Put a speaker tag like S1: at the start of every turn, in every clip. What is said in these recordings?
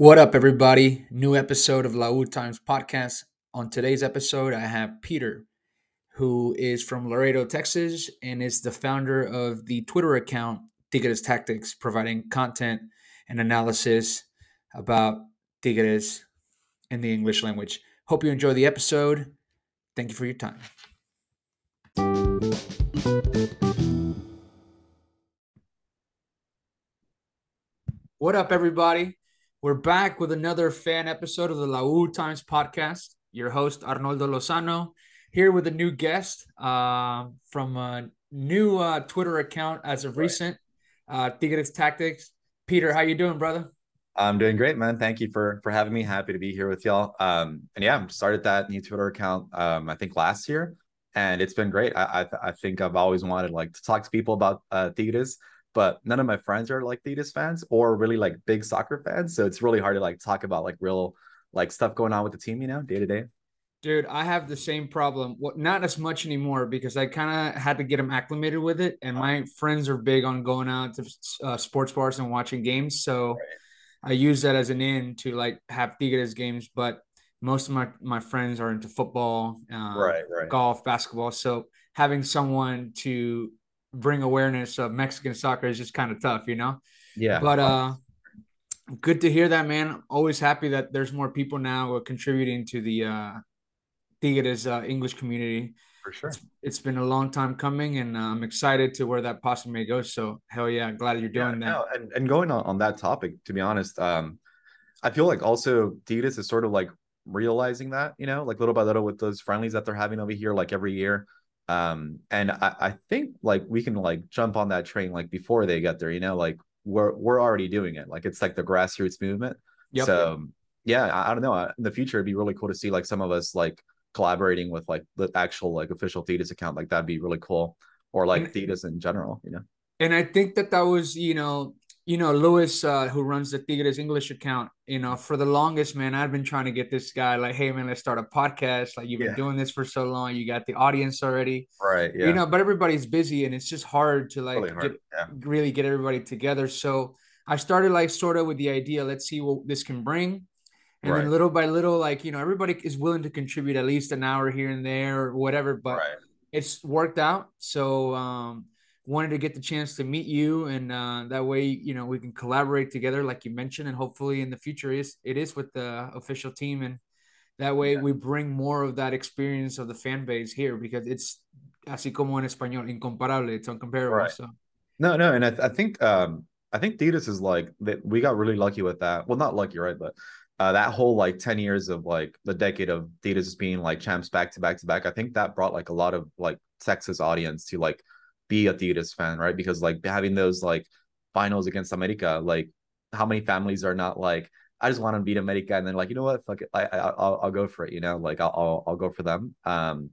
S1: What up, everybody? New episode of La U Times podcast. On today's episode, I have Peter, who is from Laredo, Texas, and is the founder of the Twitter account Tigres Tactics, providing content and analysis about Tigres in the English language. Hope you enjoy the episode. Thank you for your time. What up, everybody? We're back with another fan episode of the La U Times podcast. Your host, Arnoldo Lozano, here with a new guest uh, from a new uh, Twitter account as of recent, uh, Tigres Tactics. Peter, how you doing, brother?
S2: I'm doing great, man. Thank you for for having me. Happy to be here with y'all. Um, and yeah, I started that new Twitter account. Um, I think last year, and it's been great. I I, I think I've always wanted like to talk to people about uh, Tigres but none of my friends are like Tigres fans or really like big soccer fans. So it's really hard to like talk about like real like stuff going on with the team, you know, day to day.
S1: Dude, I have the same problem. What not as much anymore because I kind of had to get them acclimated with it, and my friends are big on going out to uh, sports bars and watching games. So right. I use that as an in to like have Tigres games. But most of my my friends are into football, uh, right, right, golf, basketball. So having someone to bring awareness of Mexican soccer is just kind of tough, you know?
S2: Yeah.
S1: But uh good to hear that, man. Always happy that there's more people now contributing to the uh Tigres uh, English community.
S2: For sure.
S1: It's, it's been a long time coming and uh, I'm excited to where that possibly may go. So hell yeah, glad you're doing yeah, that. No,
S2: and, and going on, on that topic, to be honest, um I feel like also Tigres is sort of like realizing that, you know, like little by little with those friendlies that they're having over here, like every year um, and I, I think like we can like jump on that train like before they get there, you know, like we're we're already doing it. Like it's like the grassroots movement. Yep. So yeah, I, I don't know. In the future, it'd be really cool to see like some of us like collaborating with like the actual like official Thetis account. Like that'd be really cool. Or like Thetis in general, you know.
S1: And I think that that was, you know, you know, Lewis, uh, who runs the Tigres English account, you know, for the longest, man, I've been trying to get this guy like, hey, man, let's start a podcast. Like, you've been doing this for so long. You got the audience already.
S2: Right. Yeah.
S1: You know, but everybody's busy and it's just hard to like really, hard. Get, yeah. really get everybody together. So I started like sort of with the idea, let's see what this can bring. And right. then little by little, like, you know, everybody is willing to contribute at least an hour here and there or whatever, but right. it's worked out. So, um, wanted to get the chance to meet you and uh, that way you know we can collaborate together like you mentioned and hopefully in the future is it is with the official team and that way yeah. we bring more of that experience of the fan base here because it's así como en español incomparable it's uncomparable right. so
S2: no no and I, th- I think um I think Tigres is like that we got really lucky with that well not lucky right but uh, that whole like 10 years of like the decade of Tigres being like champs back to back to back I think that brought like a lot of like Texas audience to like be a Tigres fan, right? Because like having those like finals against America, like how many families are not like, I just want to beat America, and then like, you know what, fuck it, I, I will I'll go for it, you know, like I'll, I'll I'll go for them. Um,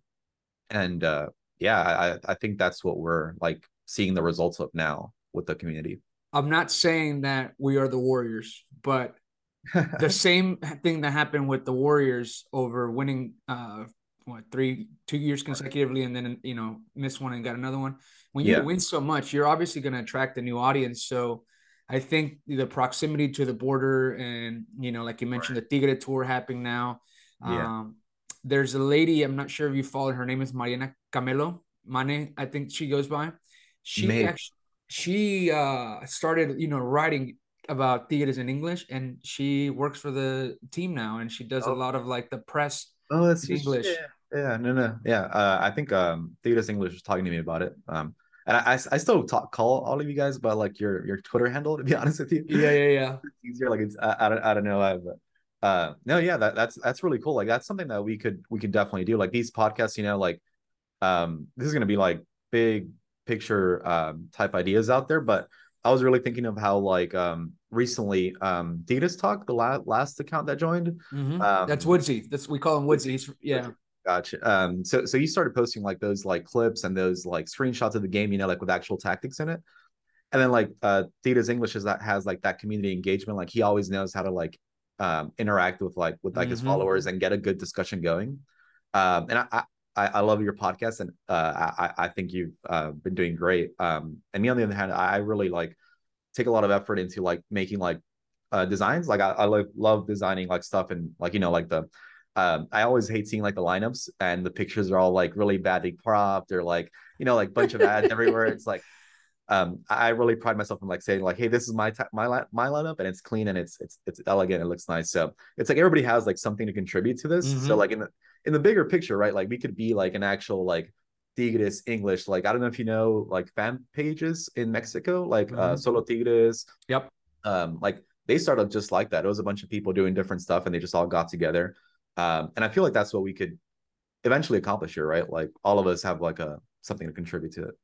S2: and uh, yeah, I I think that's what we're like seeing the results of now with the community.
S1: I'm not saying that we are the Warriors, but the same thing that happened with the Warriors over winning uh what three two years consecutively and then you know missed one and got another one when you yeah. win so much you're obviously going to attract a new audience so i think the proximity to the border and you know like you mentioned right. the tigre tour happening now yeah. um there's a lady i'm not sure if you follow her name is mariana camelo mane i think she goes by she Maybe. actually she uh started you know writing about tigres in english and she works for the team now and she does oh. a lot of like the press
S2: Oh, that's English. Yeah, yeah, no, no, yeah. Uh, I think um, Thetis English was talking to me about it. Um, and I, I still talk call all of you guys about like your your Twitter handle. To be honest with you,
S1: yeah, yeah, yeah.
S2: It's easier. Like it's I, I don't I don't know. I but uh, no, yeah, that that's that's really cool. Like that's something that we could we could definitely do. Like these podcasts, you know, like um, this is gonna be like big picture um type ideas out there, but I was really thinking of how like um recently um Ditas Talk, the last last account that joined.
S1: Mm-hmm. Um, That's Woodsy. That's we call him Woodsy. He's yeah.
S2: Gotcha. Um, so so you started posting like those like clips and those like screenshots of the game, you know, like with actual tactics in it. And then like uh Theta's English is that has like that community engagement. Like he always knows how to like um interact with like with like mm-hmm. his followers and get a good discussion going. Um and I, I I love your podcast and uh I I think you've uh, been doing great. Um and me on the other hand, I really like take a lot of effort into like making like uh, designs. Like I, I love, love designing like stuff and like you know like the um, I always hate seeing like the lineups and the pictures are all like really badly cropped or like you know like bunch of ads everywhere. It's like um, I really pride myself in like saying like, hey, this is my t- my my lineup and it's clean and it's it's it's elegant. It looks nice. So it's like everybody has like something to contribute to this. Mm-hmm. So like in the in the bigger picture, right? Like we could be like an actual like Tigres English. Like I don't know if you know like fan pages in Mexico, like uh, mm-hmm. uh, Solo Tigres.
S1: Yep.
S2: Um, like they started just like that. It was a bunch of people doing different stuff and they just all got together. Um, and I feel like that's what we could eventually accomplish here, right? Like all of us have like a something to contribute to it.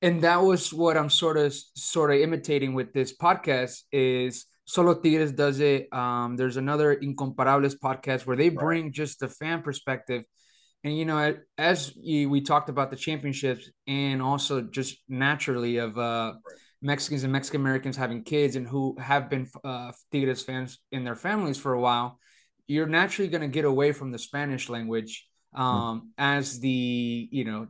S1: And that was what I'm sort of sort of imitating with this podcast is Solo Tigres does it. Um, there's another Incomparables podcast where they bring right. just the fan perspective. And you know, as we talked about the championships, and also just naturally of uh, right. Mexicans and Mexican Americans having kids and who have been uh, Tigres fans in their families for a while, you're naturally going to get away from the Spanish language hmm. um, as the you know,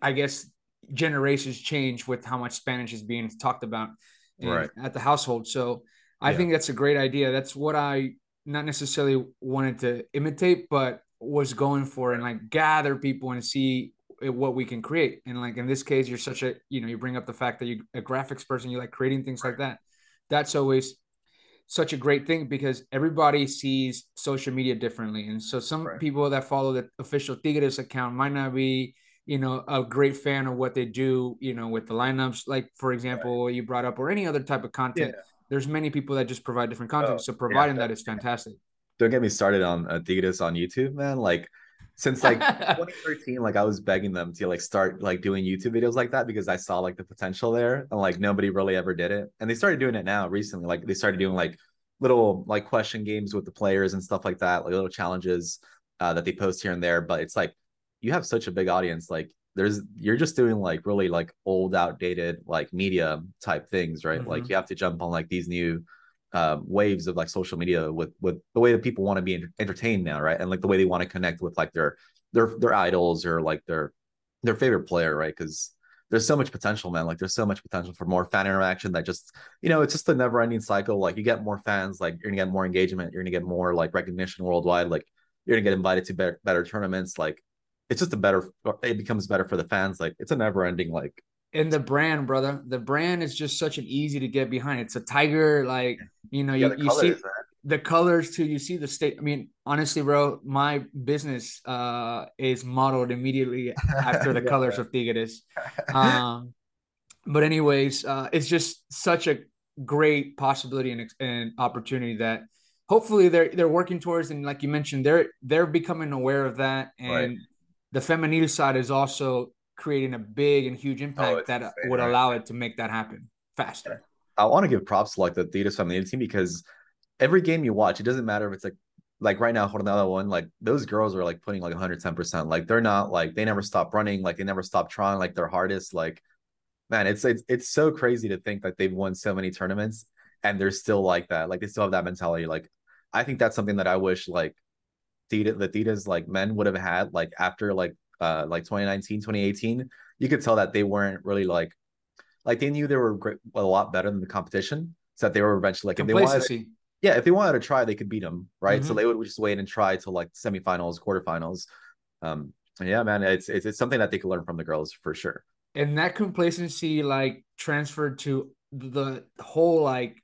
S1: I guess generations change with how much Spanish is being talked about in, right. at the household. So I yeah. think that's a great idea. That's what I not necessarily wanted to imitate, but was going for and like gather people and see what we can create. And like in this case, you're such a you know you bring up the fact that you're a graphics person, you like creating things like that. That's always such a great thing because everybody sees social media differently. And so some right. people that follow the official Tigres account might not be, you know, a great fan of what they do, you know, with the lineups, like for example, right. you brought up or any other type of content. Yeah. There's many people that just provide different content. Oh, so providing yeah, that is fantastic.
S2: Don't get me started on uh, Tigres on YouTube, man. Like since like 2013 like i was begging them to like start like doing youtube videos like that because i saw like the potential there and like nobody really ever did it. And they started doing it now recently like they started doing like little like question games with the players and stuff like that like little challenges uh, that they post here and there. But it's like you have such a big audience like there's you're just doing like really like old outdated like media type things right? Mm-hmm. like you have to jump on like these new uh, waves of like social media with with the way that people want to be entertained now, right? And like the way they want to connect with like their their their idols or like their their favorite player, right? Because there's so much potential, man. Like there's so much potential for more fan interaction that just, you know, it's just a never ending cycle. Like you get more fans, like you're gonna get more engagement, you're gonna get more like recognition worldwide, like you're gonna get invited to better, better tournaments. Like it's just a better, it becomes better for the fans. Like it's a never ending like
S1: and the brand, brother. The brand is just such an easy to get behind. It's a tiger, like you know, yeah, you, you see the colors too. You see the state. I mean, honestly, bro, my business uh is modeled immediately after the yeah, colors of Tigres. Um, but anyways, uh, it's just such a great possibility and, and opportunity that hopefully they're they're working towards. And like you mentioned, they're they're becoming aware of that and. Right. The feminine side is also creating a big and huge oh, impact oh, that insane, would right? allow it to make that happen faster.
S2: I want to give props to like the Tigres feminine team because every game you watch, it doesn't matter if it's like like right now, Jornada one, like those girls are like putting like 110%. Like they're not like they never stop running, like they never stop trying like their hardest. Like, man, it's it's it's so crazy to think that they've won so many tournaments and they're still like that. Like they still have that mentality. Like, I think that's something that I wish like Tita, the Thetas like men would have had like after like uh like 2019 2018 you could tell that they weren't really like like they knew they were great, a lot better than the competition so that they were eventually like if they wanted to, yeah if they wanted to try they could beat them right? Mm-hmm. so they would just wait and try till like semifinals quarterfinals. Um yeah man it's, it's it's something that they could learn from the girls for sure.
S1: And that complacency like transferred to the whole like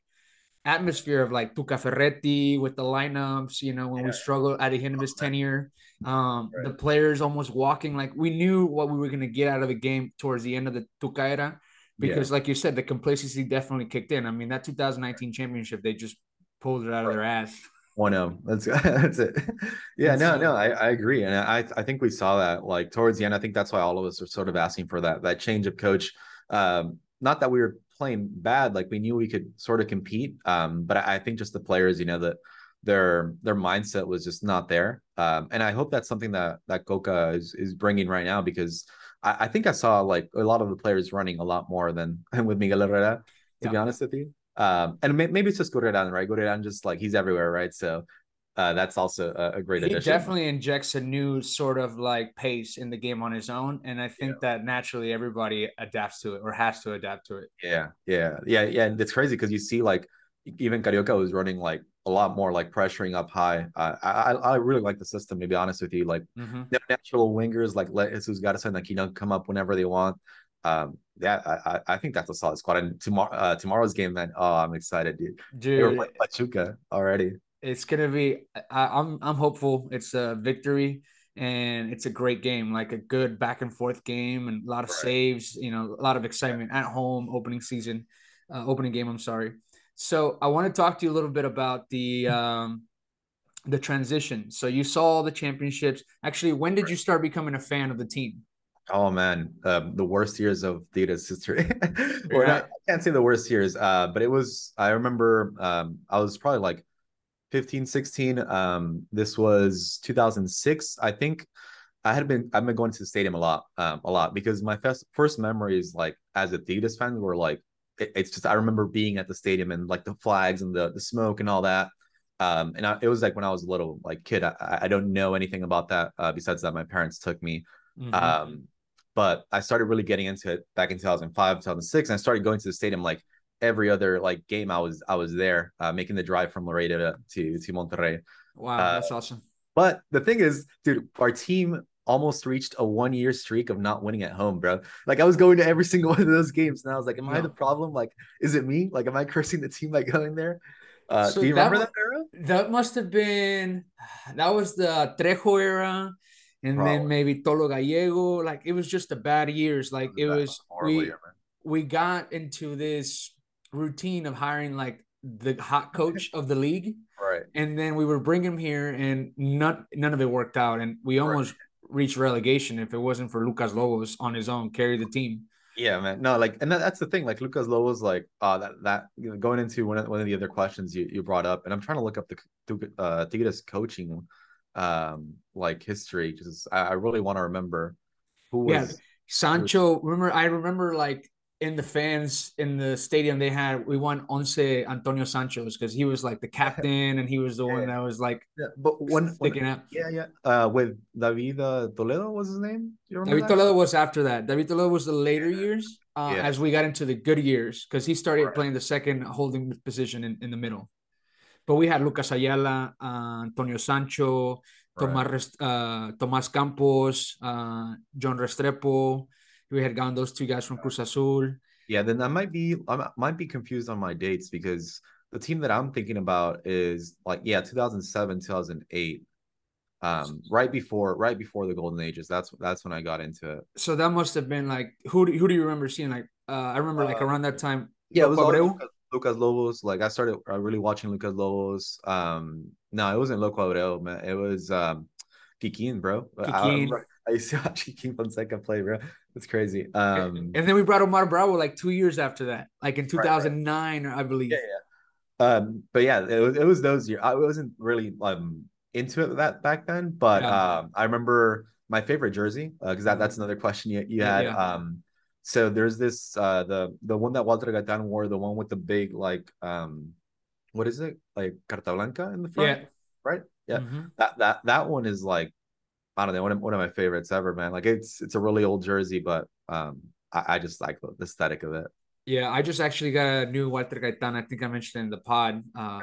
S1: atmosphere of like Tuca Ferretti with the lineups, you know, when yeah. we struggled at the end of his tenure. Um, right. the players almost walking like we knew what we were gonna get out of the game towards the end of the Tuca era. Because, yeah. like you said, the complacency definitely kicked in. I mean, that 2019 championship, they just pulled it out of their ass.
S2: One oh, that's that's it. Yeah, no, no, I, I agree, and I I think we saw that like towards the end. I think that's why all of us are sort of asking for that that change of coach. Um, not that we were playing bad. Like we knew we could sort of compete. Um, but I, I think just the players, you know, that their their mindset was just not there. Um, and I hope that's something that that Coca is is bringing right now because I, I think I saw like a lot of the players running a lot more than with Miguel Herrera. To yeah. be honest with you, um, and maybe it's just Gorriarán, right? Gorriarán just like he's everywhere, right? So uh, that's also a, a great
S1: he
S2: addition.
S1: definitely injects a new sort of like pace in the game on his own, and I think yeah. that naturally everybody adapts to it or has to adapt to it.
S2: Yeah, yeah, yeah, yeah. And it's crazy because you see like even Carioca was running like a lot more like pressuring up high. Uh, I I really like the system to be honest with you. Like mm-hmm. natural wingers like let Jesus Garza and Aquino come up whenever they want. Um, yeah, I I think that's a solid squad. And tomorrow uh, tomorrow's game, man. Oh, I'm excited, dude. Dude, they Pachuca already.
S1: It's gonna be. I, I'm I'm hopeful. It's a victory and it's a great game, like a good back and forth game, and a lot of right. saves. You know, a lot of excitement at home opening season, uh, opening game. I'm sorry. So I want to talk to you a little bit about the um, the transition. So you saw all the championships. Actually, when did you start becoming a fan of the team?
S2: Oh man, um, the worst years of Tigres history. or not, I can't say the worst years, uh, but it was. I remember um, I was probably like 15, 16. Um, this was 2006. I think I had been I've been going to the stadium a lot, um, a lot because my first first memories like as a Tigres fan were like it, it's just I remember being at the stadium and like the flags and the the smoke and all that. Um, and I, it was like when I was a little like kid. I, I don't know anything about that uh, besides that my parents took me. Mm-hmm. Um, but I started really getting into it back in 2005, 2006, and I started going to the stadium like every other like game. I was I was there uh, making the drive from Laredo to to, Monterrey.
S1: Wow, uh, that's awesome.
S2: But the thing is, dude, our team almost reached a one year streak of not winning at home, bro. Like I was going to every single one of those games, and I was like, "Am no. I the problem? Like, is it me? Like, am I cursing the team by going there?" Uh, so do you remember that, era?
S1: That must have been that was the Trejo era, and Probably. then maybe Tolo Gallego. Like it was just a bad years. Like it was, we year, we got into this routine of hiring like the hot coach of the league.
S2: Right.
S1: And then we were bringing him here, and none none of it worked out, and we almost right. reached relegation if it wasn't for Lucas Lobos on his own carry the team.
S2: Yeah, man. No, like, and that, that's the thing. Like, Lucas Lobos, like, uh, that that you know, going into one of one of the other questions you, you brought up, and I'm trying to look up the uh Tigres coaching, um, like history because I, I really want to remember
S1: who was. Yeah. Sancho, remember I remember like in the fans in the stadium they had we won once Antonio Sancho's because he was like the captain and he was the yeah. one that was like
S2: yeah, but when sticking out. Yeah, yeah. Uh, with David uh, Toledo was his name.
S1: David that? Toledo was after that. David Toledo was the later years uh, yeah. as we got into the good years because he started right. playing the second holding position in, in the middle. But we had Lucas Ayala, uh, Antonio Sancho, right. Tomas, uh, Tomas Campos, uh, John Restrepo we had gone those two guys from Cruz Azul.
S2: Yeah, then I might be I might be confused on my dates because the team that I'm thinking about is like yeah, 2007, 2008. Um, right before right before the golden ages. That's that's when I got into it.
S1: So that must have been like who do, who do you remember seeing like uh I remember like uh, around that time
S2: yeah, it was Lucas, Lucas Lobos. Like I started uh, really watching Lucas Lobos. Um, no, it wasn't Loco Abreu, man. It was um, Kikin, bro. Kikin. I, I used to watch Kikin Fonseca play, bro. It's crazy. Um,
S1: and then we brought Omar Bravo like two years after that, like in 2009, right, right. I believe.
S2: Yeah, yeah. Um, but yeah, it was, it was those years. I wasn't really um into it that back then, but yeah. um, I remember my favorite jersey because uh, that that's another question you, you had. Yeah. Um, so there's this uh the the one that Walter Gaitan wore, the one with the big like um, what is it like Carta Blanca in the front? Yeah. Right. Yeah. Mm-hmm. That that that one is like I don't know, one of, one of my favorites ever, man. Like it's it's a really old jersey, but um, I, I just like the aesthetic of it.
S1: Yeah, I just actually got a new Walter Gaitan. I think I mentioned in the pod, uh,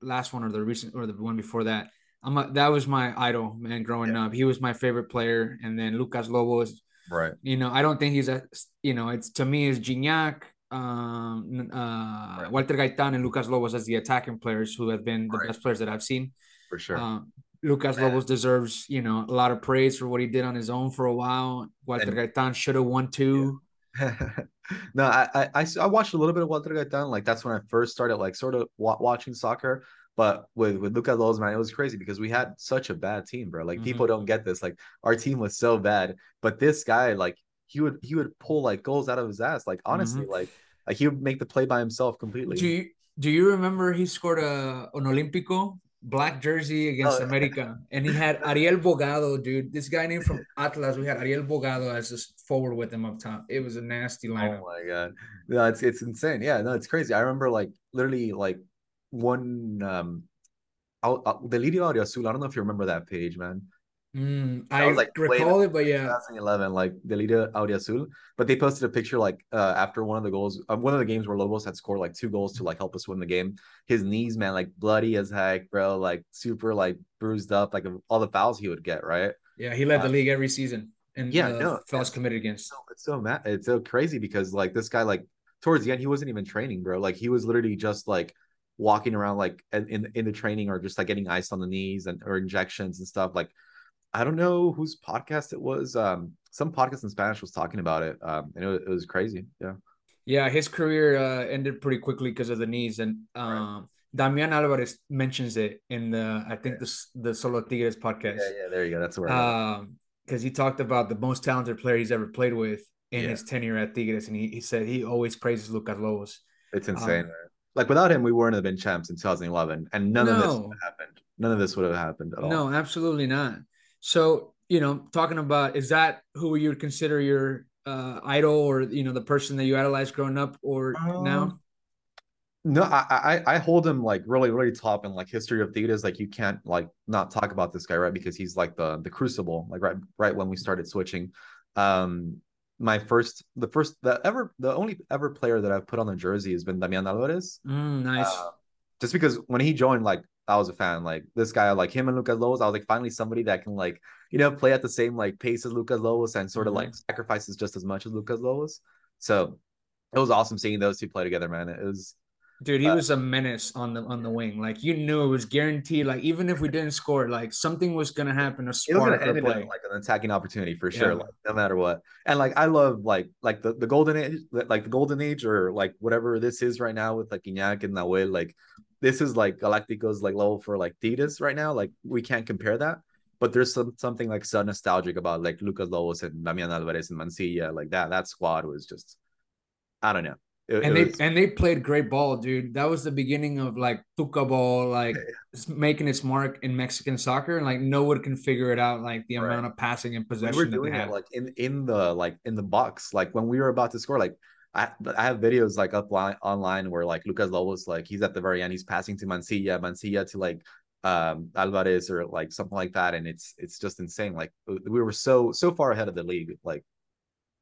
S1: last one or the recent or the one before that. I'm a, that was my idol, man. Growing yeah. up, he was my favorite player, and then Lucas Lobos.
S2: Right.
S1: You know, I don't think he's a. You know, it's to me is Gignac, um, uh, right. Walter Gaitan, and Lucas Lobos as the attacking players who have been the right. best players that I've seen.
S2: For sure. Uh,
S1: Lucas Man. Lobos deserves, you know, a lot of praise for what he did on his own for a while. Walter and, Gaitan should have won too.
S2: Yeah. no, I, I I watched a little bit of Walter Gaitan. Like that's when I first started, like sort of watching soccer. But with with Lucas Lobos, man, it was crazy because we had such a bad team, bro. Like mm-hmm. people don't get this. Like our team was so bad, but this guy, like he would he would pull like goals out of his ass. Like honestly, mm-hmm. like like he would make the play by himself completely.
S1: Do you do you remember he scored a an Olímpico black jersey against oh, America, and he had Ariel Bogado, dude. This guy named from Atlas. We had Ariel Bogado as a forward with him up top. It was a nasty lineup.
S2: Oh my god, no, it's it's insane. Yeah, no, it's crazy. I remember like literally like one um, I'll, I'll, Delirio Azul. I don't know if you remember that page, man.
S1: Mm, I like recall it, but yeah,
S2: 2011, like Delirio Auriazul. But they posted a picture like uh, after one of the goals, um, one of the games where Lobos had scored like two goals to like help us win the game. His knees, man, like bloody as heck, bro. Like super, like bruised up, like all the fouls he would get, right?
S1: Yeah, he led uh, the league every season, and yeah, uh, no, fouls committed against.
S2: It's so, it's so mad. It's so crazy because like this guy, like towards the end, he wasn't even training, bro. Like he was literally just like walking around like in in the training or just like getting ice on the knees and or injections and stuff like I don't know whose podcast it was. Um, some podcast in Spanish was talking about it. Um, and it, it was crazy. Yeah.
S1: Yeah, his career uh, ended pretty quickly because of the knees, and um, right. Damian Alvarez mentions it in the I think the the Solo Tigres podcast.
S2: Yeah, yeah, there you go. That's where.
S1: Um, because he talked about the most talented player he's ever played with in yeah. his tenure at Tigres, and he, he said he always praises Lucas Lobos.
S2: It's insane. Um, like without him, we wouldn't have been champs in 2011, and none no. of this would have happened. None of this would have happened at all.
S1: No, absolutely not. So, you know, talking about is that who you would consider your uh, idol or you know the person that you idolized growing up or um, now?
S2: No, I, I I hold him like really really top in like history of theaters. Like you can't like not talk about this guy right because he's like the the crucible. Like right right when we started switching, um, my first the first the ever the only ever player that I've put on the jersey has been Damian Alvarez.
S1: Mm, nice. Uh,
S2: just because when he joined, like I was a fan. Like this guy, like him and Lucas Lobos, I was like finally somebody that can like you know play at the same like pace as Lucas Lobos and sort of mm-hmm. like sacrifices just as much as Lucas Lobos. So it was awesome seeing those two play together, man. It was
S1: Dude, he uh, was a menace on the on the wing. Like you knew it was guaranteed. Like even if we didn't score, like something was gonna happen. A spark
S2: it was play. like an attacking opportunity for sure. Yeah. Like no matter what. And like I love like like the, the golden age, like the golden age, or like whatever this is right now with like Gignac and Nahuel. Like this is like Galactico's like level for like Tigres right now. Like we can't compare that. But there's some something like so nostalgic about like Lucas Lobos and Damian Alvarez and Mancilla. Like that that squad was just I don't know
S1: it, and it they was... and they played great ball, dude. That was the beginning of like Tuca ball, like yeah. making its mark in Mexican soccer, and like no one can figure it out. Like the right. amount of passing and possession we were doing it
S2: like in in the like in the box, like when we were about to score, like. I, I have videos like up line, online where like Lucas Lobos like he's at the very end he's passing to Mancilla Mancilla to like um Alvarez or like something like that and it's it's just insane like we were so so far ahead of the league like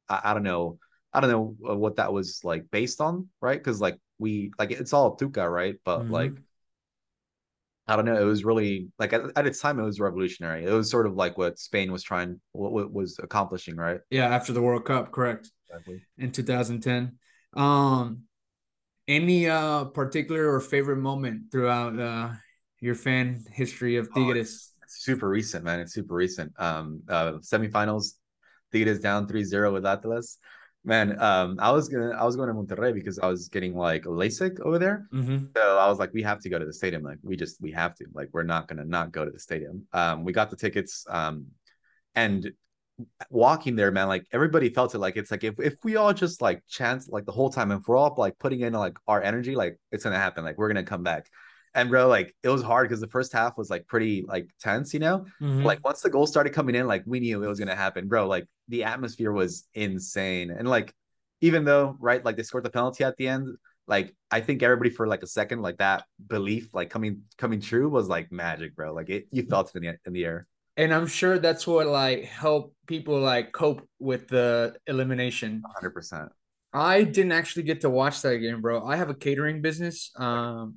S2: I, I don't know I don't know uh, what that was like based on, right? Because like we like it's all Tuca, right? But mm-hmm. like I don't know, it was really like at, at, its time it was revolutionary. It was sort of like what Spain was trying, what, what was accomplishing, right?
S1: Yeah, after the World Cup, correct? Exactly. In 2010. Um, any uh particular or favorite moment throughout uh your fan history of Tigres? Oh, it's,
S2: it's super recent, man. It's super recent. Um, uh, semifinals, Tigres down 3-0 with Atlas man um i was gonna i was going to monterrey because i was getting like lasik over there
S1: mm-hmm.
S2: so i was like we have to go to the stadium like we just we have to like we're not gonna not go to the stadium um we got the tickets um and walking there man like everybody felt it like it's like if, if we all just like chance like the whole time and if we're all like putting in like our energy like it's gonna happen like we're gonna come back and bro, like it was hard because the first half was like pretty like tense, you know. Mm-hmm. Like once the goals started coming in, like we knew it was gonna happen, bro. Like the atmosphere was insane, and like even though right, like they scored the penalty at the end, like I think everybody for like a second, like that belief, like coming coming true, was like magic, bro. Like it, you felt it in the in the air.
S1: And I'm sure that's what like helped people like cope with the elimination.
S2: 100. percent
S1: I didn't actually get to watch that game, bro. I have a catering business. Um,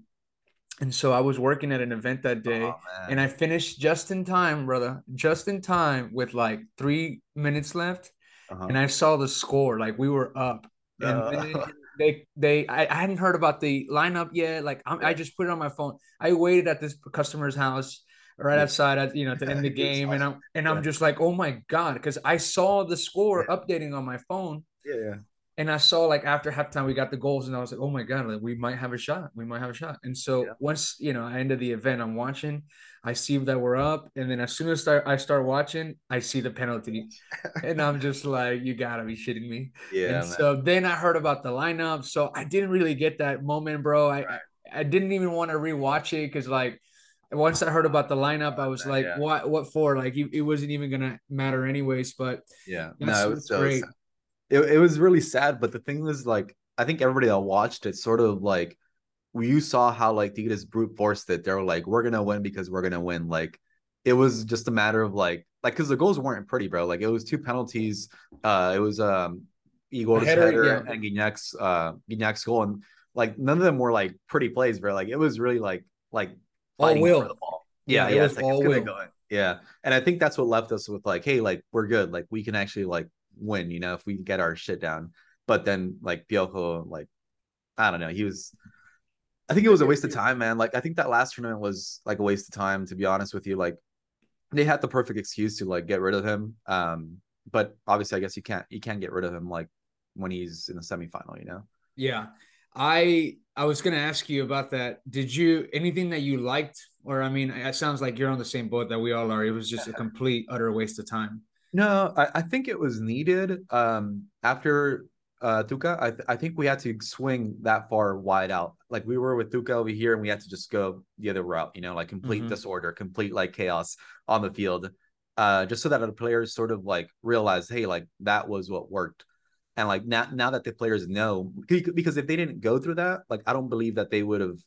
S1: and so I was working at an event that day oh, and I finished just in time, brother, just in time with like three minutes left. Uh-huh. And I saw the score, like we were up. And uh. they, they, I, I, hadn't heard about the lineup yet. Like I, I just put it on my phone. I waited at this customer's house right outside, you know, to end the game. And I'm, and I'm just like, oh my God, because I saw the score updating on my phone.
S2: Yeah.
S1: And I saw like after halftime we got the goals, and I was like, "Oh my god, like we might have a shot. We might have a shot." And so once you know, I ended the event, I'm watching. I see that we're up, and then as soon as I start watching, I see the penalty, and I'm just like, "You gotta be shitting me!"
S2: Yeah.
S1: And so then I heard about the lineup, so I didn't really get that moment, bro. I right. I, I didn't even want to rewatch it because like once I heard about the lineup, I was like, yeah. "What? What for?" Like, it, wasn't even gonna matter anyways. But
S2: yeah, no, it was so great it, it was really sad. But the thing was, like, I think everybody that watched it sort of like you saw how like Tigres brute forced it. They were like, we're gonna win because we're gonna win. Like it was just a matter of like like because the goals weren't pretty, bro. Like it was two penalties. Uh, it was um Igor's header, header yeah. and Gignac's uh Gignac's goal, and like none of them were like pretty plays, bro. Like it was really like like
S1: all will. the ball.
S2: Yeah, yeah, yeah it's like all it's will. Yeah, and I think that's what left us with like, hey, like we're good. Like we can actually like win, you know, if we get our shit down. But then like Piojo, like I don't know, he was. I think it was a waste of time, man. Like I think that last tournament was like a waste of time, to be honest with you. Like they had the perfect excuse to like get rid of him. Um, but obviously, I guess you can't you can't get rid of him like when he's in the semifinal, you know.
S1: Yeah, I I was gonna ask you about that. Did you anything that you liked, or I mean, it sounds like you're on the same boat that we all are. It was just a complete utter waste of time.
S2: No, I, I think it was needed. Um, after uh Tuca, I th- I think we had to swing that far wide out. Like we were with Tuca over here, and we had to just go the other route. You know, like complete mm-hmm. disorder, complete like chaos on the field. Uh, just so that the players sort of like realize, hey, like that was what worked and like now now that the players know because if they didn't go through that like i don't believe that they would have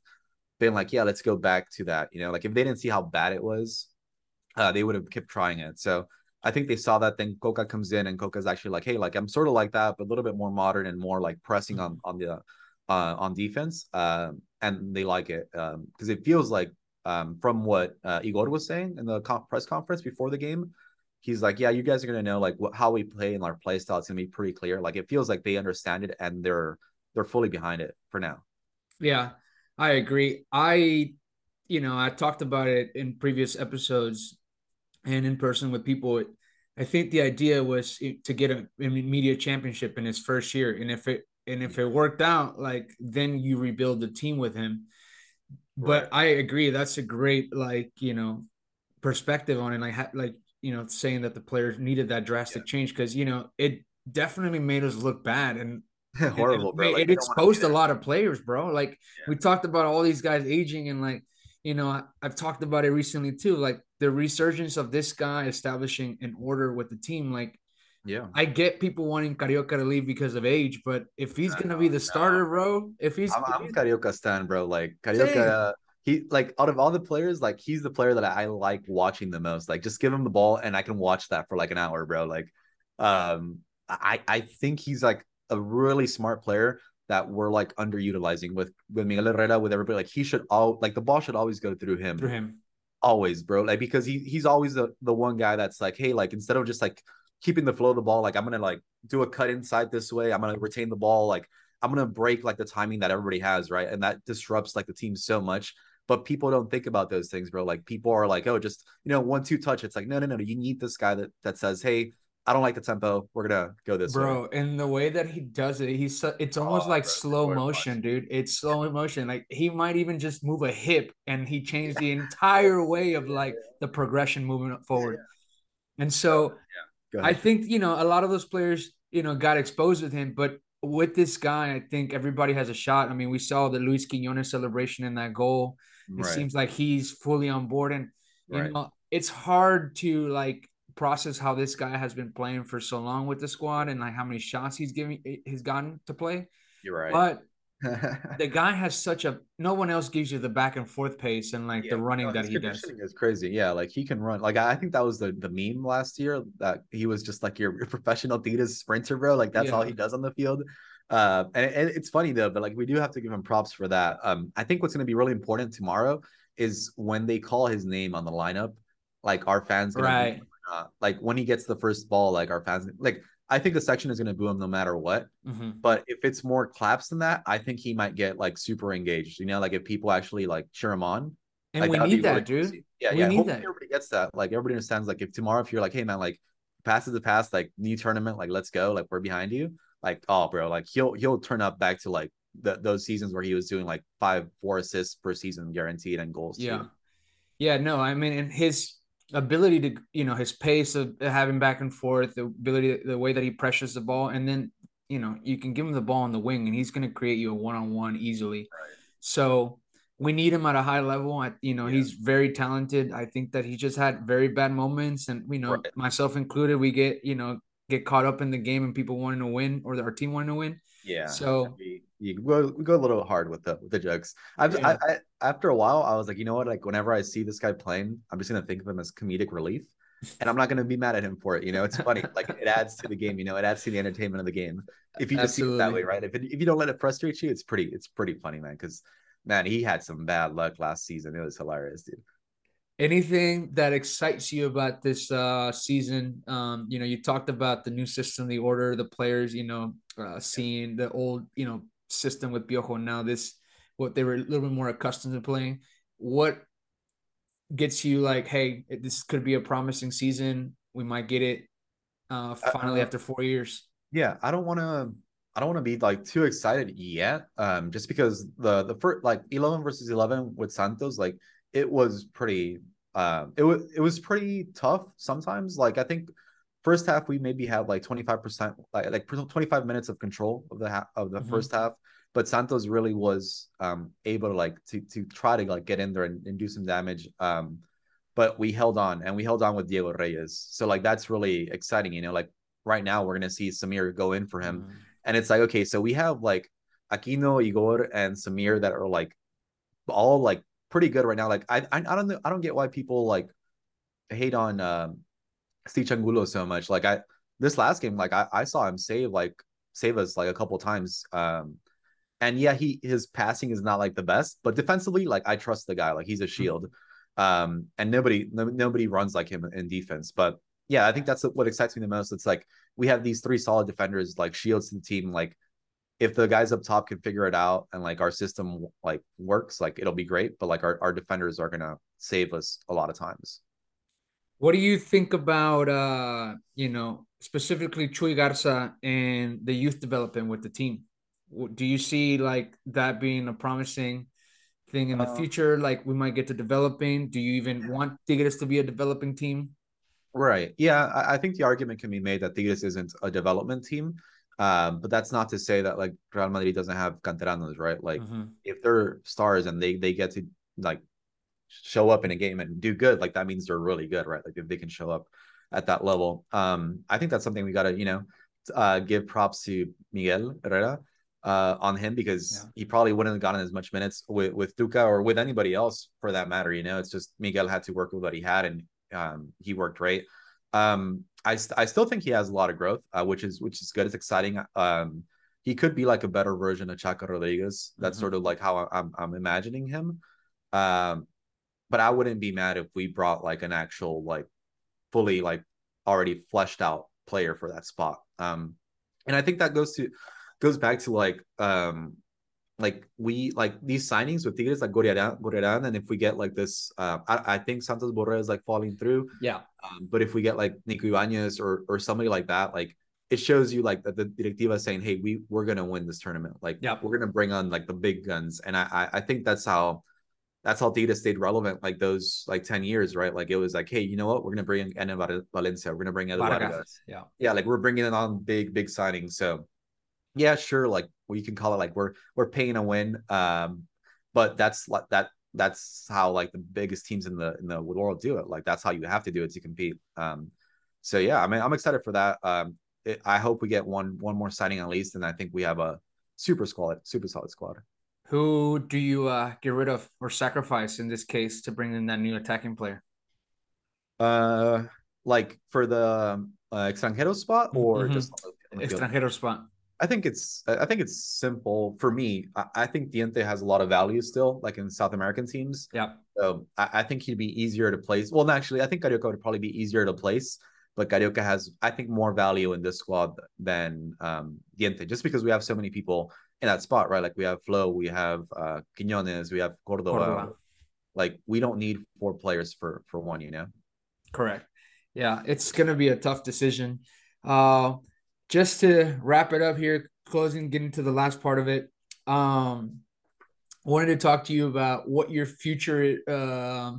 S2: been like yeah let's go back to that you know? Like if they didn't see how bad it was uh, they would have kept trying it. So i think they saw that then coca comes in and coca's actually like hey like i'm sort of like that but a little bit more modern and more like pressing on on the uh on defense um and they like it um because it feels like um from what uh, igor was saying in the press conference before the game he's like, yeah, you guys are gonna know like what, how we play and our play style. It's gonna be pretty clear. Like it feels like they understand it and they're they're fully behind it for now.
S1: Yeah, I agree. I, you know, I talked about it in previous episodes and in person with people. I think the idea was to get a media championship in his first year, and if it and if it worked out, like then you rebuild the team with him. But. I agree, that's a great like you know perspective on it. Like like you know, saying that the players needed that drastic yeah. change because you know it definitely made us look bad and
S2: horrible.
S1: It, bro. Like, it exposed a lot of players, bro. Like yeah. we talked about all these guys aging and like you know I, have talked about it recently too. Like the resurgence of this guy establishing an order with the team. Like
S2: yeah,
S1: I get people wanting Carioca to leave because of age, but if he's gonna be the starter, bro, if he's
S2: I'm, I'm Carioca stan, bro. Like Carioca he like out of all the players, like he's the player that I like watching the most. Like just give him the ball and I can watch that for like an hour, bro. Like um I I think he's like a really smart player that we're like underutilizing with with Miguel Herrera with everybody. Like he should all like the ball should always go through him.
S1: Through him.
S2: Always, bro. Like because he he's always the the one guy that's like, hey, like instead of just like keeping the flow of the ball, like I'm gonna like do a cut inside this way. I'm gonna retain the ball. Like I'm gonna break like the timing that everybody has, right? And that disrupts like the team so much but people don't think about those things, bro. Like people are like, oh, just you know, one two touch. It's like, no, no, no. You need this guy that that says, hey, I don't like the tempo. We're gonna go this
S1: bro.
S2: Way.
S1: And the way that he does it, he's so, it's almost oh, like bro, slow motion, dude. It's slow motion. Like he might even just move a hip, and he changed the entire way of like the progression moving forward. Yeah. And so, yeah. I think you know a lot of those players, you know, got exposed with him, but with this guy, I think everybody has a shot. I mean, we saw the Luis Quiñones celebration in that goal. It right. seems like he's fully on board, and you right. know it's hard to like process how this guy has been playing for so long with the squad and like how many shots he's giving he's gotten to play.
S2: You're right,
S1: but the guy has such a no one else gives you the back and forth pace and like yeah, the running no, that he does
S2: is crazy yeah like he can run like i think that was the the meme last year that he was just like your, your professional Adidas sprinter bro like that's yeah. all he does on the field uh, and, and, it's funny though, but like we do have to give him props for that. Um, I think what's going to be really important tomorrow is when they call his name on the lineup, like our fans,
S1: right?
S2: like when he gets the first ball, like our fans, like I think the section is going to boo him no matter what. Mm-hmm. But if it's more claps than that, I think he might get like super engaged. You know, like if people actually like cheer him on.
S1: And
S2: like,
S1: we need that, really dude.
S2: Yeah, we yeah. Hopefully that. everybody gets that. Like everybody understands. Like if tomorrow, if you're like, hey man, like passes the past, like new tournament, like let's go, like we're behind you like oh bro like he'll he'll turn up back to like the, those seasons where he was doing like five four assists per season guaranteed and goals
S1: yeah too. yeah no i mean and his ability to you know his pace of having back and forth the ability the way that he pressures the ball and then you know you can give him the ball on the wing and he's going to create you a one-on-one easily right. so we need him at a high level. I, you know, yeah. he's very talented. I think that he just had very bad moments, and you know, right. myself included, we get you know get caught up in the game and people wanting to win or our team wanting to win.
S2: Yeah.
S1: So
S2: you go we go a little hard with the with the jokes. I've, yeah. I, I, after a while, I was like, you know what? Like whenever I see this guy playing, I'm just gonna think of him as comedic relief, and I'm not gonna be mad at him for it. You know, it's funny. like it adds to the game. You know, it adds to the entertainment of the game. If you just Absolutely. see it that way, right? If it, if you don't let it frustrate you, it's pretty it's pretty funny, man. Because man, he had some bad luck last season. It was hilarious, dude.
S1: Anything that excites you about this uh, season? Um, you know, you talked about the new system, the order, the players. You know, uh, seeing the old, you know, system with Piojo. Now this, what they were a little bit more accustomed to playing. What gets you like, hey, this could be a promising season. We might get it uh, finally uh, after four years.
S2: Yeah, I don't want to. I don't want to be like too excited yet. Um, just because the the first like eleven versus eleven with Santos, like it was pretty. Uh, it was it was pretty tough sometimes. Like I think first half we maybe had like 25% like, like 25 minutes of control of the half of the mm-hmm. first half but santos really was um able to like to to try to like get in there and, and do some damage um but we held on and we held on with diego reyes so like that's really exciting you know like right now we're gonna see samir go in for him mm-hmm. and it's like okay so we have like aquino igor and samir that are like all like pretty good right now like i i, I don't know i don't get why people like hate on um Steve Angulo so much. Like I this last game, like I, I saw him save like save us like a couple times. Um and yeah, he his passing is not like the best, but defensively, like I trust the guy. Like he's a mm-hmm. shield. Um and nobody no, nobody runs like him in defense. But yeah, I think that's what excites me the most. It's like we have these three solid defenders like shields to the team. Like if the guys up top can figure it out and like our system like works, like it'll be great. But like our, our defenders are gonna save us a lot of times.
S1: What do you think about uh, you know, specifically Chuy Garza and the youth development with the team? Do you see like that being a promising thing in the uh, future? Like we might get to developing. Do you even want Tigres to be a developing team?
S2: Right. Yeah, I, I think the argument can be made that Tigres isn't a development team. Um, but that's not to say that like Real Madrid doesn't have canteranos, right? Like mm-hmm. if they're stars and they they get to like show up in a game and do good, like that means they're really good, right? Like if they can show up at that level. Um, I think that's something we got to, you know, uh, give props to Miguel Herrera uh, on him because yeah. he probably wouldn't have gotten as much minutes with, with Tuca or with anybody else for that matter. You know, it's just Miguel had to work with what he had and um, he worked great. Um, I, st- I still think he has a lot of growth, uh, which is which is good. It's exciting. Um, he could be like a better version of Chaca Rodriguez. That's mm-hmm. sort of like how I'm I'm imagining him. Um, but I wouldn't be mad if we brought like an actual like fully like already fleshed out player for that spot. Um, and I think that goes to goes back to like um like we like these signings with Tigres like Gorriarán, Gorriarán and if we get like this uh I, I think Santos Borré is like falling through.
S1: Yeah.
S2: Um, but if we get like Nico Ibanez or or somebody like that like it shows you like that the directiva is saying hey we we're gonna win this tournament. Like yeah. we're gonna bring on like the big guns. And I I, I think that's how that's how data stayed relevant like those like 10 years, right? Like it was like, hey, you know what? We're going to bring in Valencia. We're going to bring in Vargas.
S1: Yeah.
S2: Yeah. Like we're bringing in on big, big signings. So yeah, sure. Like well, you can call it like we're, we're paying a win. Um, but that's like that, that's how like the biggest teams in the, in the world do it. Like that's how you have to do it to compete. Um, so yeah, I mean, I'm excited for that. Um, it, I hope we get one, one more signing at least. And I think we have a super squad, super solid squad.
S1: Who do you uh, get rid of or sacrifice in this case to bring in that new attacking player?
S2: Uh, like for the uh, extranjero spot or mm-hmm. just
S1: extranjero spot?
S2: I think it's I think it's simple for me. I, I, think Diente has a lot of value still, like in South American teams.
S1: Yeah.
S2: So I, I think he'd be easier to place. Well, actually, I think Carioca would probably be easier to place, but Carioca has I think more value in this squad than um, Diente, just because we have so many people in that spot, right? Like we have Flo, we have uh Quinones, we have Cordova. Cordova. Like we don't need four players for for one, you know.
S1: Correct. Yeah, it's gonna be a tough decision. Uh just to wrap it up here, closing, getting to the last part of it. Um wanted to talk to you about what your future uh,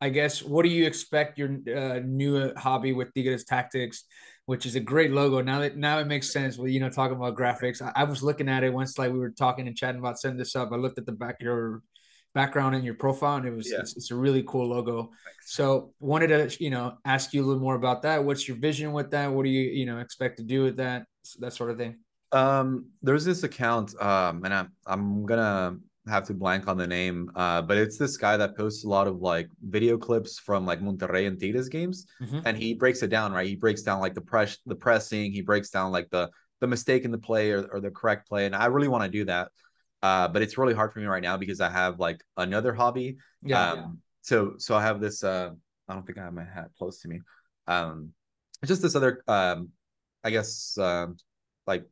S1: I guess what do you expect your uh, new hobby with Tigres Tactics which is a great logo. Now that now it makes sense. Well, you know, talking about graphics, I, I, was looking at it once, like we were talking and chatting about setting this up. I looked at the back your background and your profile, and it was yeah. it's, it's, a really cool logo. Thanks. So wanted to you know ask you a little more about that. What's your vision with that? What do you you know expect to do with that that sort of thing?
S2: Um, there's this account, um, and I'm I'm gonna have to blank on the name, uh, but it's this guy that posts a lot of like video clips from like Monterrey and Tigres games, mm-hmm. and he breaks it down, right? He breaks down like the press, the pressing, he breaks down like the the mistake in the play or, or the correct play, and I really want to do that, uh, but it's really hard for me right now because I have like another hobby. Yeah. Um, yeah. So so I have this. Uh, I don't think I have my hat close to me. Um, just this other, um, I guess, um, like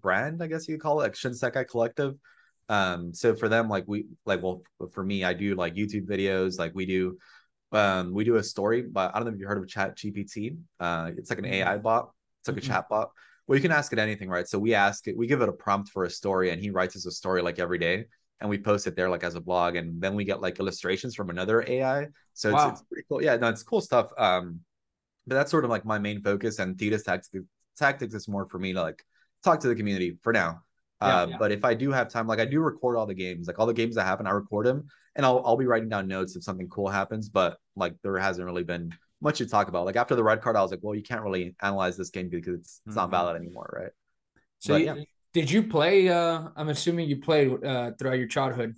S2: brand, I guess you could call it, like Shinsekai Collective. Um, so for them, like we like well for me, I do like YouTube videos, like we do um we do a story, but I don't know if you heard of Chat GPT. Uh it's like an AI bot, it's like mm-hmm. a chat bot. Well, you can ask it anything, right? So we ask it, we give it a prompt for a story, and he writes us a story like every day, and we post it there like as a blog, and then we get like illustrations from another AI. So wow. it's, it's pretty cool. Yeah, no, it's cool stuff. Um, but that's sort of like my main focus, and Tigres tactics tactics is more for me to like talk to the community for now. Yeah, uh, yeah. But if I do have time, like I do record all the games, like all the games that happen, I record them, and I'll I'll be writing down notes if something cool happens. But like there hasn't really been much to talk about. Like after the red card, I was like, well, you can't really analyze this game because it's, it's mm-hmm. not valid anymore, right?
S1: So but, you, yeah. did you play? Uh, I'm assuming you played uh, throughout your childhood.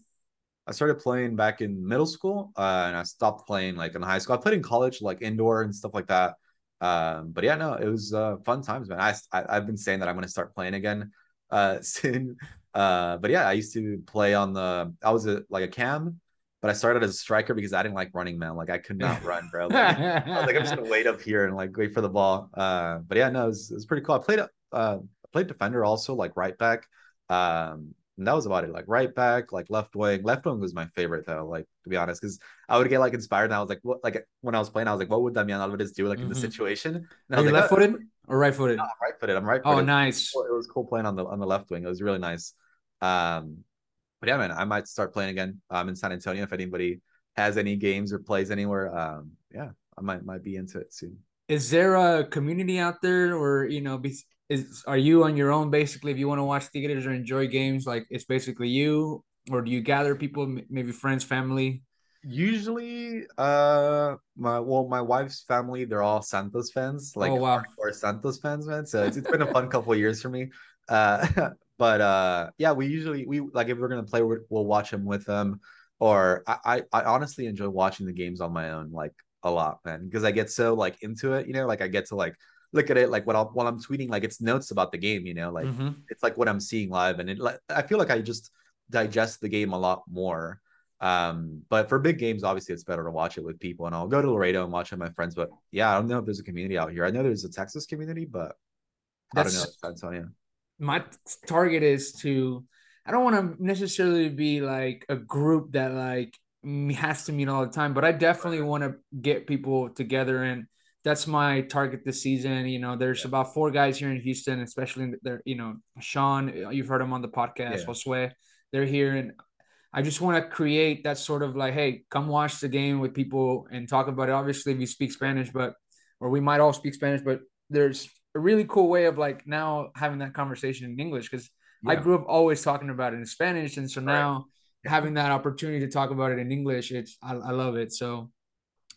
S2: I started playing back in middle school, uh, and I stopped playing like in high school. I played in college, like indoor and stuff like that. Um, but yeah, no, it was uh, fun times, man. I, I have been saying that I'm gonna start playing again uh soon. Uh, but yeah, I used to play on the. I was a, like a cam, but I started as a striker because I didn't like running, man. Like I could not run, bro. Like, I was like, I'm just gonna wait up here and like wait for the ball. Uh, but yeah, no, it was, it was pretty cool. I played uh, I played defender also, like right back. Um, and that was about it. Like right back, like left wing. Left wing was my favorite though, like to be honest, because I would get like inspired and I was like, what like when I was playing, I was like, what would Damian Alvarez do like mm-hmm. in the situation? And
S1: Are I was like, left footed or right footed?
S2: No, right footed. I'm right footed.
S1: Oh, nice.
S2: It was cool playing on the on the left wing. It was really nice. Um, but yeah, man, I might start playing again. I'm in San Antonio. If anybody has any games or plays anywhere, um, yeah, I might might be into it soon.
S1: Is there a community out there, or you know, be, is are you on your own basically? If you want to watch Tigres or enjoy games, like it's basically you, or do you gather people, maybe friends, family?
S2: Usually, uh, my well, my wife's family, they're all Santos fans, like oh, wow. hardcore Santos fans, man. So it's, it's been a fun couple years for me. Uh, but uh, yeah, we usually we like if we're gonna play, we'll watch them with them. Or I, I, I honestly enjoy watching the games on my own, like a lot, man, because I get so like into it. You know, like I get to like look at it like what I'll, while I'm tweeting, like it's notes about the game. You know, like mm-hmm. it's like what I'm seeing live, and it like I feel like I just digest the game a lot more. Um, but for big games, obviously it's better to watch it with people, and I'll go to Laredo and watch it with my friends. But yeah, I don't know if there's a community out here. I know there's a Texas community, but That's, I don't know. Antonio.
S1: My target is to. I don't want to necessarily be like a group that like has to meet all the time, but I definitely want to get people together and that's my target this season. You know, there's yeah. about four guys here in Houston, especially there. You know, Sean, you've heard him on the podcast. Yeah. Josue, they're here, and I just want to create that sort of like, hey, come watch the game with people and talk about it. Obviously, we speak Spanish, but or we might all speak Spanish, but there's a really cool way of like now having that conversation in English because yeah. I grew up always talking about it in Spanish, and so now. Right. Having that opportunity to talk about it in English, it's I, I love it. So,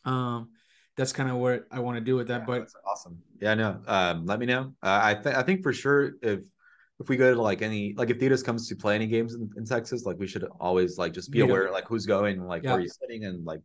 S1: um, that's kind of what I want to do with that. Yeah, but
S2: awesome. Yeah, no. Um, let me know. Uh, I th- I think for sure if if we go to like any like if Tigres comes to play any games in, in Texas, like we should always like just be aware like who's going, like yeah. where you're sitting, and like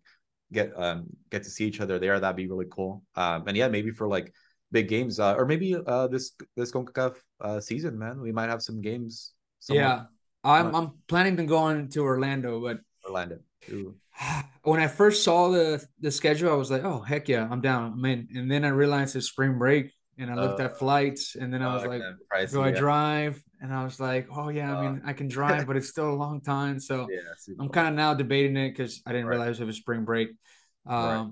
S2: get um get to see each other there. That'd be really cool. Um, and yeah, maybe for like big games, uh, or maybe uh this this Concacaf uh season, man, we might have some games.
S1: Somewhere. Yeah, I'm I'm planning to go on to Orlando, but
S2: Orlando. Ooh.
S1: when I first saw the the schedule, I was like, "Oh heck yeah, I'm down, I'm in." And then I realized it's spring break, and I looked uh, at flights, and then I was oh, like, pricey, "Do I yeah. drive?" And I was like, "Oh yeah, I mean, uh. I can drive, but it's still a long time." So yeah, I'm kind of now debating it because I didn't right. realize it was spring break. Um, right.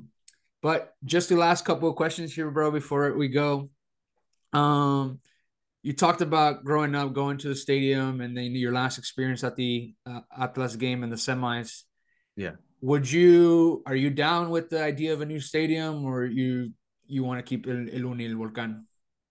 S1: But just the last couple of questions here, bro, before we go. Um, you talked about growing up, going to the stadium, and then your last experience at the uh, Atlas game in the semis.
S2: Yeah
S1: would you are you down with the idea of a new stadium or you you want to keep El, El Uni El Volcán?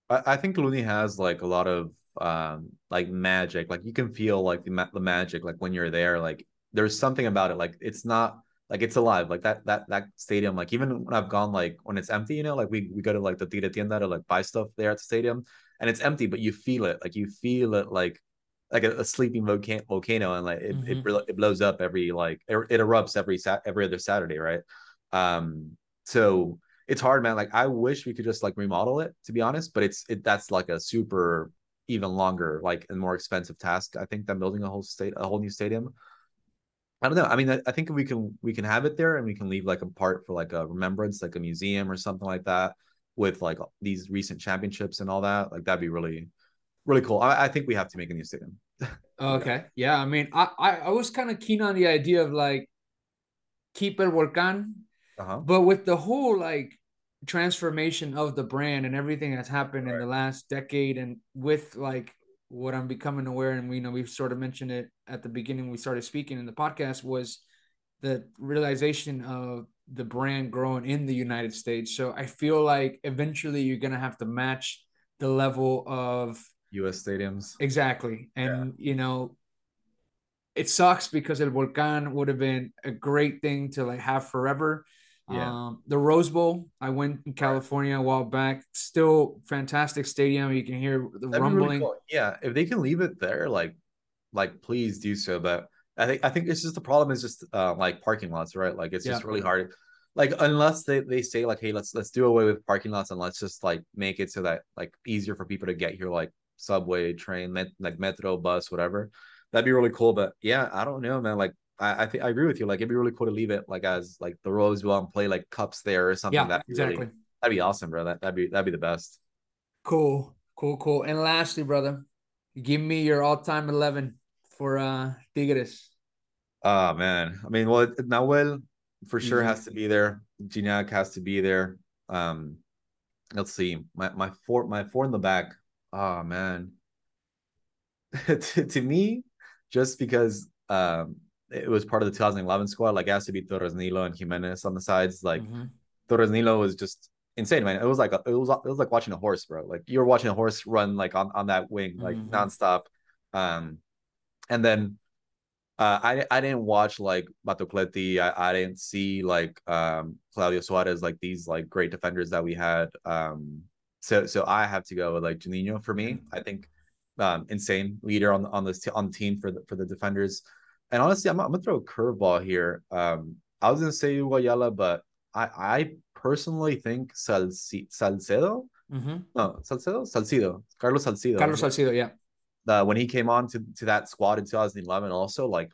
S2: I, I think Luni has like a lot of um like magic. Like you can feel like the, ma- the magic like when you're there. Like there's something about it. Like it's not like it's alive. Like that that that stadium. Like even when I've gone like when it's empty, you know, like we we go to like the Tira Tienda to like buy stuff there at the stadium, and it's empty, but you feel it. Like you feel it like like a, a sleeping volcano, volcano, and like it, mm-hmm. it, it blows up every like it, it erupts every sat every other Saturday, right? Um, so it's hard, man. Like I wish we could just like remodel it, to be honest, but it's it that's like a super even longer, like and more expensive task. I think than building a whole state, a whole new stadium. I don't know. I mean, I, I think we can we can have it there, and we can leave like a part for like a remembrance, like a museum or something like that, with like these recent championships and all that. Like that'd be really, really cool. I, I think we have to make a new stadium.
S1: Oh, okay. Yeah. I mean, I I, I was kind of keen on the idea of like keep El Volcán, uh-huh. but with the whole like transformation of the brand and everything that's happened right. in the last decade and with like what I'm becoming aware and we you know we've sort of mentioned it at the beginning we started speaking in the podcast was the realization of the brand growing in the United States. So I feel like eventually you're gonna have to match the level of
S2: US stadiums.
S1: Exactly. And yeah. you know, it sucks because El Volcán would have been a great thing to like have forever. Yeah. Um, the Rose Bowl, I went in California a while back. Still fantastic stadium. You can hear the That'd rumbling. Really cool.
S2: Yeah, if they can leave it there, like, like please do so. But I think I think it's just the problem is just uh, like parking lots, right? Like it's yeah. just really hard. Like unless they, they say like, hey, let's let's do away with parking lots and let's just like make it so that like easier for people to get here, like subway, train, met, like metro, bus, whatever. That'd be really cool. But yeah, I don't know, man. Like I, I think I agree with you. Like it'd be really cool to leave it like as like the Rose Bowl and play like cups there or something.
S1: Yeah, that'd exactly.
S2: Really, that'd be awesome, bro. That that'd be that'd be the best.
S1: Cool, cool, cool. And lastly, brother, give me your all-time eleven for uh Tigres.
S2: Oh man, I mean, well, Nahuel for sure mm-hmm. has to be there. Gignac has to be there. Um, let's see, my my four my four in the back. Oh man, to, to me, just because um it was part of the 2011 squad. Like it has to be Torres Nilo and Jimenez on the sides. Like mm-hmm. Torres Nilo was just insane, man. It was like a, it was it was like watching a horse, bro. Like you're watching a horse run like on on that wing, like mm-hmm. nonstop. Um, and then uh, I I didn't watch like Batocletti. I, I didn't see like um Claudio Suarez, like these like great defenders that we had. Um, so so I have to go with like Juninho for me. I think um insane leader on on this t- on the team for the for the defenders. And honestly, I'm, I'm gonna throw a curveball here. Um, I was gonna say Guayala, but I I personally think Salci- Salcedo. Mm-hmm. No, Salcedo, Salcido, Carlos Salcido.
S1: Carlos Salcido, yeah.
S2: Uh, when he came on to, to that squad in 2011, also like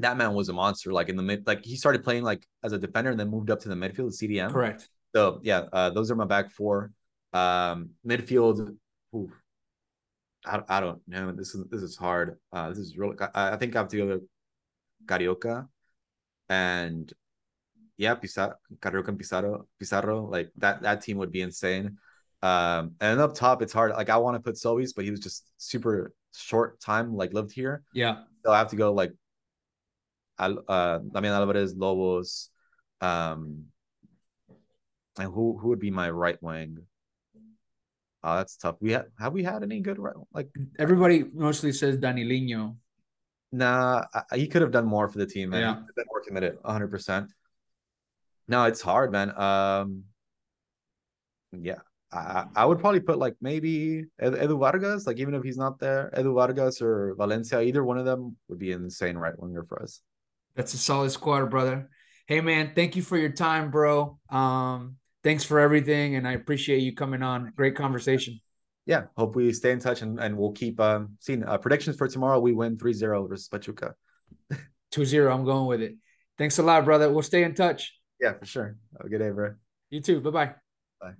S2: that man was a monster. Like in the mid, like he started playing like as a defender and then moved up to the midfield, CDM.
S1: Correct.
S2: So yeah, uh, those are my back four. Um, midfield, oof, I, I don't know. This is this is hard. Uh, this is really. I, I think I have to go to Carioca, and yeah, Pizarro, Carioca and Pizarro, Pizarro. Like that that team would be insane. Um, and up top, it's hard. Like I want to put Sobis, but he was just super short time. Like lived here.
S1: Yeah.
S2: So I have to go like. Uh, Damian Alvarez, Lobos, um, and who who would be my right wing? Oh, that's tough. We have have we had any good right like
S1: everybody mostly says Lino.
S2: Nah, I, he could have done more for the team, man. Yeah. Been more committed, 100. percent No, it's hard, man. Um, yeah, I, I would probably put like maybe Edu Vargas, like even if he's not there, Edu Vargas or Valencia, either one of them would be an insane right winger for us.
S1: That's a solid squad, brother. Hey man, thank you for your time, bro. Um, thanks for everything, and I appreciate you coming on. Great conversation.
S2: Yeah, hope we stay in touch and, and we'll keep um, seeing uh, predictions for tomorrow. We win 3-0 versus Pachuca.
S1: 2-0. I'm going with it. Thanks a lot, brother. We'll stay in touch.
S2: Yeah, for sure. Have a good day, bro.
S1: You too. Bye-bye.
S2: Bye.